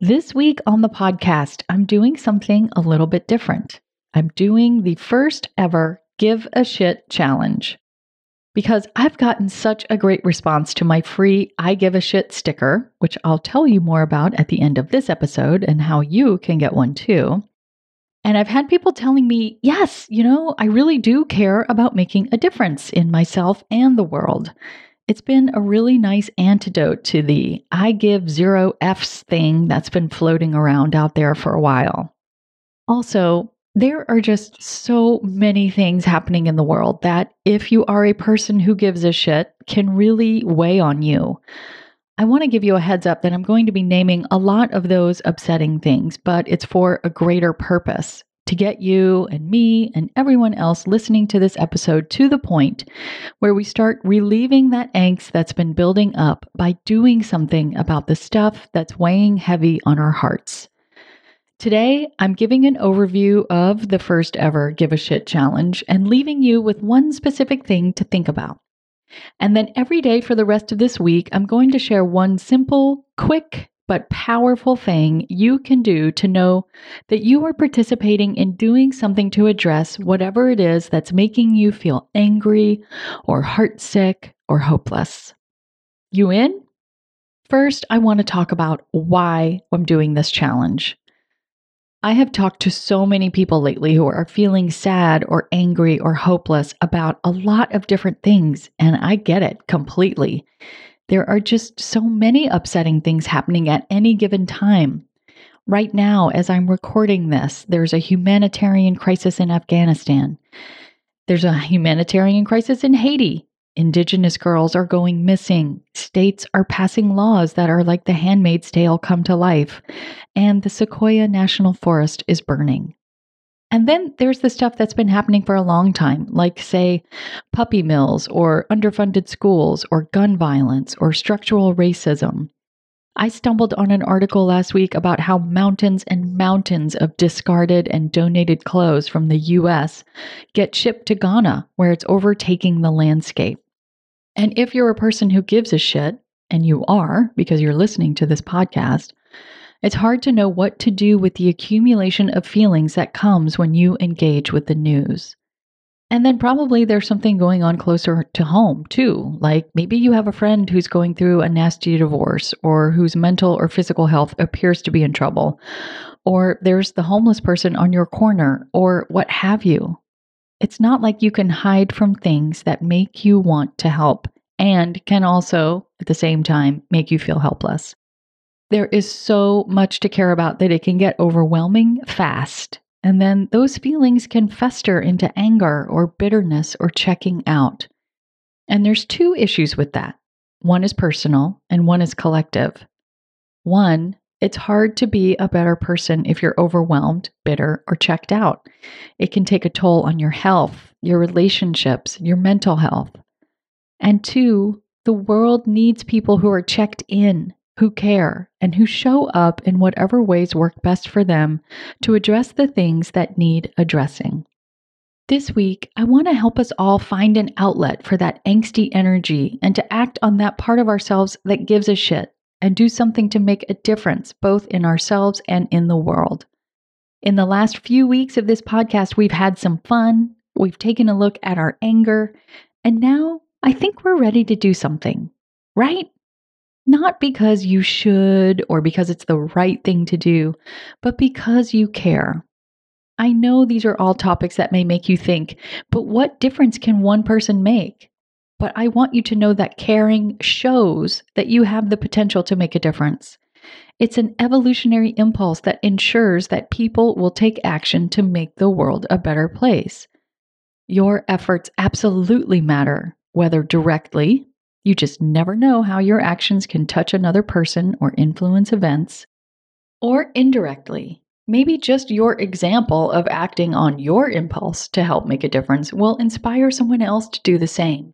This week on the podcast, I'm doing something a little bit different. I'm doing the first ever Give a Shit challenge. Because I've gotten such a great response to my free I Give a Shit sticker, which I'll tell you more about at the end of this episode and how you can get one too. And I've had people telling me, yes, you know, I really do care about making a difference in myself and the world. It's been a really nice antidote to the I give zero F's thing that's been floating around out there for a while. Also, there are just so many things happening in the world that, if you are a person who gives a shit, can really weigh on you. I want to give you a heads up that I'm going to be naming a lot of those upsetting things, but it's for a greater purpose to get you and me and everyone else listening to this episode to the point where we start relieving that angst that's been building up by doing something about the stuff that's weighing heavy on our hearts. Today, I'm giving an overview of the first ever Give a Shit challenge and leaving you with one specific thing to think about. And then every day for the rest of this week, I'm going to share one simple, quick, but powerful thing you can do to know that you are participating in doing something to address whatever it is that's making you feel angry or heartsick or hopeless. You in? First, I want to talk about why I'm doing this challenge. I have talked to so many people lately who are feeling sad or angry or hopeless about a lot of different things, and I get it completely. There are just so many upsetting things happening at any given time. Right now, as I'm recording this, there's a humanitarian crisis in Afghanistan. There's a humanitarian crisis in Haiti. Indigenous girls are going missing. States are passing laws that are like the handmaid's tale come to life. And the Sequoia National Forest is burning. And then there's the stuff that's been happening for a long time, like, say, puppy mills or underfunded schools or gun violence or structural racism. I stumbled on an article last week about how mountains and mountains of discarded and donated clothes from the US get shipped to Ghana, where it's overtaking the landscape. And if you're a person who gives a shit, and you are because you're listening to this podcast, it's hard to know what to do with the accumulation of feelings that comes when you engage with the news. And then probably there's something going on closer to home too. Like maybe you have a friend who's going through a nasty divorce or whose mental or physical health appears to be in trouble. Or there's the homeless person on your corner or what have you. It's not like you can hide from things that make you want to help and can also, at the same time, make you feel helpless. There is so much to care about that it can get overwhelming fast. And then those feelings can fester into anger or bitterness or checking out. And there's two issues with that one is personal and one is collective. One, it's hard to be a better person if you're overwhelmed, bitter, or checked out. It can take a toll on your health, your relationships, your mental health. And two, the world needs people who are checked in, who care, and who show up in whatever ways work best for them to address the things that need addressing. This week, I want to help us all find an outlet for that angsty energy and to act on that part of ourselves that gives a shit and do something to make a difference both in ourselves and in the world. In the last few weeks of this podcast, we've had some fun, we've taken a look at our anger, and now I think we're ready to do something, right? Not because you should or because it's the right thing to do, but because you care. I know these are all topics that may make you think, but what difference can one person make? But I want you to know that caring shows that you have the potential to make a difference. It's an evolutionary impulse that ensures that people will take action to make the world a better place. Your efforts absolutely matter, whether directly, you just never know how your actions can touch another person or influence events, or indirectly. Maybe just your example of acting on your impulse to help make a difference will inspire someone else to do the same.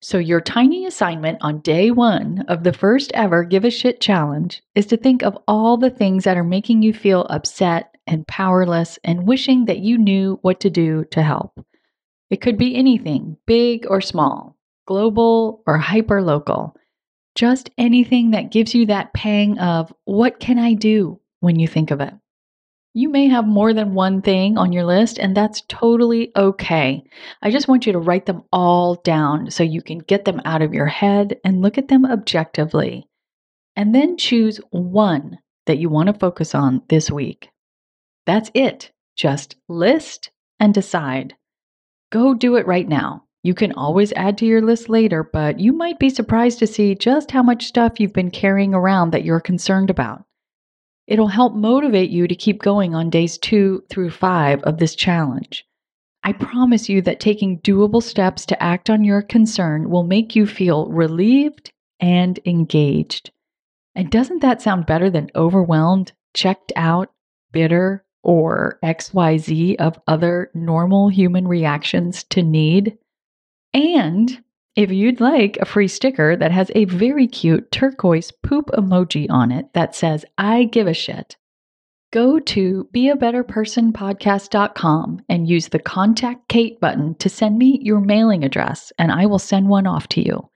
So, your tiny assignment on day one of the first ever Give a Shit challenge is to think of all the things that are making you feel upset and powerless and wishing that you knew what to do to help. It could be anything, big or small, global or hyper local. Just anything that gives you that pang of, what can I do when you think of it? You may have more than one thing on your list, and that's totally okay. I just want you to write them all down so you can get them out of your head and look at them objectively. And then choose one that you want to focus on this week. That's it. Just list and decide. Go do it right now. You can always add to your list later, but you might be surprised to see just how much stuff you've been carrying around that you're concerned about. It'll help motivate you to keep going on days two through five of this challenge. I promise you that taking doable steps to act on your concern will make you feel relieved and engaged. And doesn't that sound better than overwhelmed, checked out, bitter, or XYZ of other normal human reactions to need? And if you'd like a free sticker that has a very cute turquoise poop emoji on it that says, I give a shit, go to beabetterpersonpodcast.com and use the Contact Kate button to send me your mailing address, and I will send one off to you.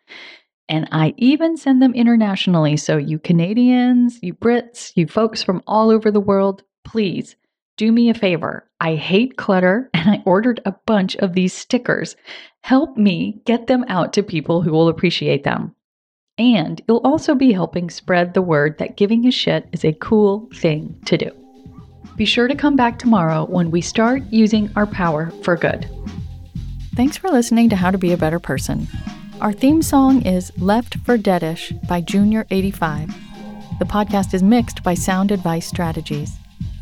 And I even send them internationally. So, you Canadians, you Brits, you folks from all over the world, please do me a favor. I hate clutter and I ordered a bunch of these stickers. Help me get them out to people who will appreciate them. And you'll also be helping spread the word that giving a shit is a cool thing to do. Be sure to come back tomorrow when we start using our power for good. Thanks for listening to How to Be a Better Person. Our theme song is Left for Deadish by Junior85. The podcast is mixed by Sound Advice Strategies.